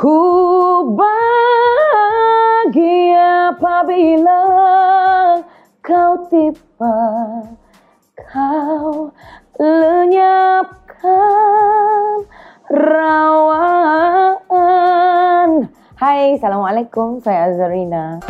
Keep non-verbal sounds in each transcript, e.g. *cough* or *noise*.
Ku bahagia apabila kau tiba Kau lenyapkan rawan Hai, Assalamualaikum. Saya Azarina.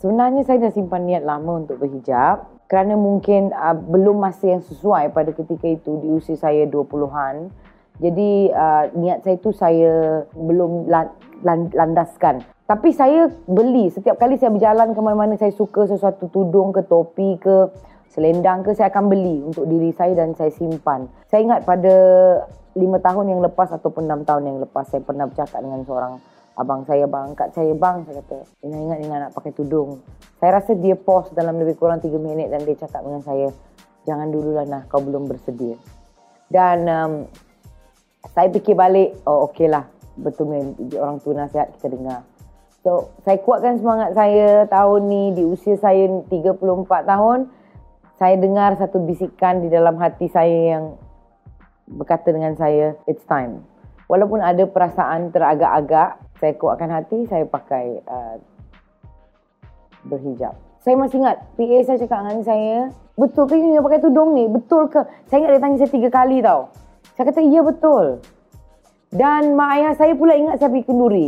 Sebenarnya saya dah simpan niat lama untuk berhijab kerana mungkin uh, belum masa yang sesuai pada ketika itu di usia saya 20-an. Jadi uh, niat saya tu saya belum landaskan. Tapi saya beli setiap kali saya berjalan ke mana-mana saya suka sesuatu tudung ke topi ke selendang ke saya akan beli untuk diri saya dan saya simpan. Saya ingat pada lima tahun yang lepas ataupun enam tahun yang lepas saya pernah bercakap dengan seorang abang saya bang kat saya bang saya kata Ina ingat Ina nak pakai tudung. Saya rasa dia pause dalam lebih kurang 3 minit dan dia cakap dengan saya jangan dulu lah nah kau belum bersedia. Dan um, saya fikir balik oh okey lah betul orang tu nasihat kita dengar. So saya kuatkan semangat saya tahun ni di usia saya 34 tahun saya dengar satu bisikan di dalam hati saya yang berkata dengan saya it's time walaupun ada perasaan teragak-agak saya kuatkan hati saya pakai uh, berhijab. Saya masih ingat PA saya cakap dengan saya betul ke you pakai tudung ni? Betul ke? Saya ingat dia tanya saya tiga kali tau. Saya kata ya betul. Dan mak ayah saya pula ingat saya pergi kenduri.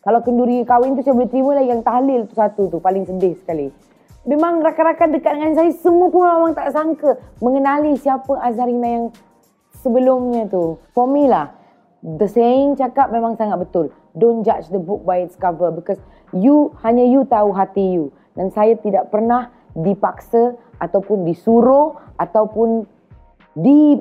Kalau kenduri kahwin tu saya boleh terima lagi yang tahlil tu satu tu paling sedih sekali. Memang rakan-rakan dekat dengan saya semua pun orang tak sangka mengenali siapa Azharina yang sebelumnya tu. For me lah the saying cakap memang sangat betul. Don't judge the book by its cover because you hanya you tahu hati you. Dan saya tidak pernah dipaksa ataupun disuruh ataupun di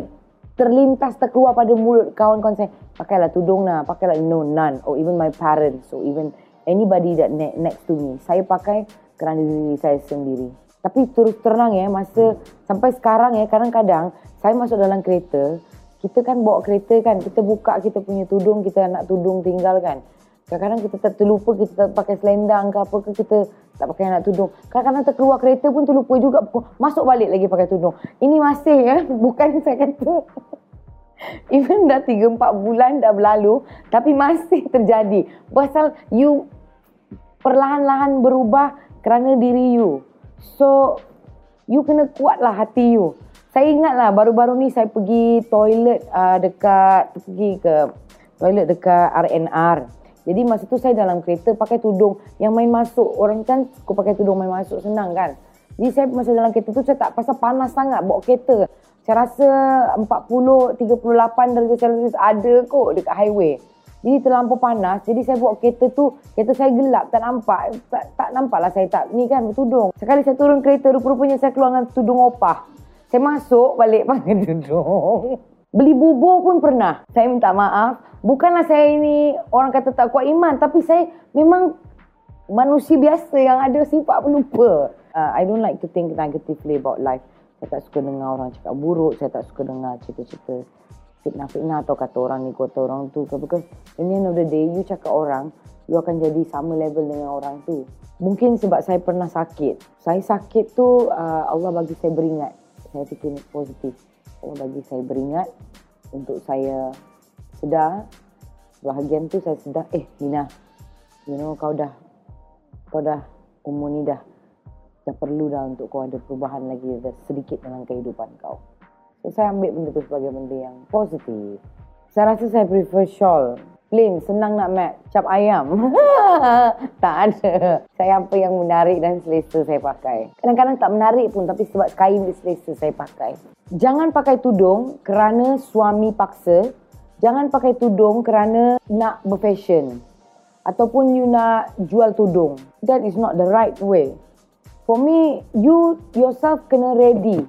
terlintas terkeluar pada mulut kawan-kawan saya pakailah tudung lah pakailah no none. Or even my parents or even anybody that ne- next to me. Saya pakai kerana diri saya sendiri. Tapi terus terang ya masa sampai sekarang ya kadang-kadang saya masuk dalam kereta kita kan bawa kereta kan kita buka kita punya tudung kita nak tudung tinggal kan. Kadang-kadang kita terlupa kita tak pakai selendang ke apa ke kita tak pakai nak tudung. Kadang-kadang terkeluar kereta pun terlupa juga masuk balik lagi pakai tudung. Ini masih ya *laughs* bukan saya kata. *laughs* Even dah 3 4 bulan dah berlalu tapi masih terjadi. Pasal you perlahan-lahan berubah kerana diri you. So you kena kuatlah hati you saya ingatlah baru-baru ni saya pergi toilet uh, dekat pergi ke toilet dekat RNR. Jadi masa tu saya dalam kereta pakai tudung yang main masuk. Orang kan aku pakai tudung main masuk senang kan. Jadi saya masa dalam kereta tu saya tak pasal panas sangat bawa kereta. Saya rasa 40 38 darjah Celsius ada kot dekat highway. Jadi terlampau panas. Jadi saya bawa kereta tu, kereta saya gelap, tak nampak. Tak, tak nampak lah saya tak, ni kan bertudung. Sekali saya turun kereta, rupa-rupanya saya keluar dengan tudung opah. Saya masuk balik *laughs* pakai tudung. Beli bubur pun pernah. Saya minta maaf. Bukanlah saya ini orang kata tak kuat iman. Tapi saya memang manusia biasa yang ada sifat pelupa. Uh, I don't like to think negatively about life. Saya tak suka dengar orang cakap buruk. Saya tak suka dengar cerita-cerita fitnah-fitnah atau kata orang ni, kata orang tu. Because in the end of the day, you cakap orang, you akan jadi sama level dengan orang tu. Mungkin sebab saya pernah sakit. Saya sakit tu, uh, Allah bagi saya beringat saya fikir positif. Oh bagi saya beringat untuk saya sedar bahagian tu saya sedar eh Nina you know kau dah kau dah umur ni dah dah perlu dah untuk kau ada perubahan lagi dah sedikit dalam kehidupan kau. So, saya ambil benda tu sebagai benda yang positif. Saya rasa saya prefer shawl Plain, senang nak mat. Cap ayam. *laughs* tak ada. Saya apa yang menarik dan selesa saya pakai. Kadang-kadang tak menarik pun tapi sebab kain dia selesa saya pakai. Jangan pakai tudung kerana suami paksa. Jangan pakai tudung kerana nak berfashion. Ataupun you nak jual tudung. That is not the right way. For me, you yourself kena ready.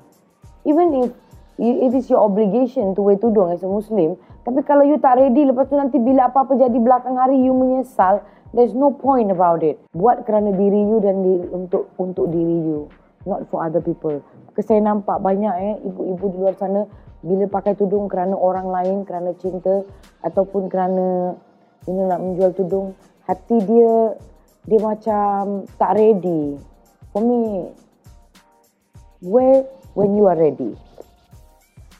Even if it is your obligation to wear tudung as a Muslim, tapi kalau you tak ready, lepas tu nanti bila apa-apa jadi belakang hari, you menyesal. There's no point about it. Buat kerana diri you dan di, untuk untuk diri you. Not for other people. Because saya nampak banyak eh, ibu-ibu di luar sana, bila pakai tudung kerana orang lain, kerana cinta, ataupun kerana you nak menjual tudung, hati dia, dia macam tak ready. For me, where when you are ready.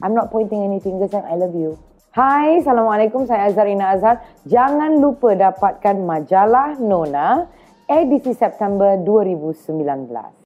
I'm not pointing any fingers sayang. I love you. Hai, Assalamualaikum. Saya Azharina Azhar. Jangan lupa dapatkan majalah Nona edisi September 2019.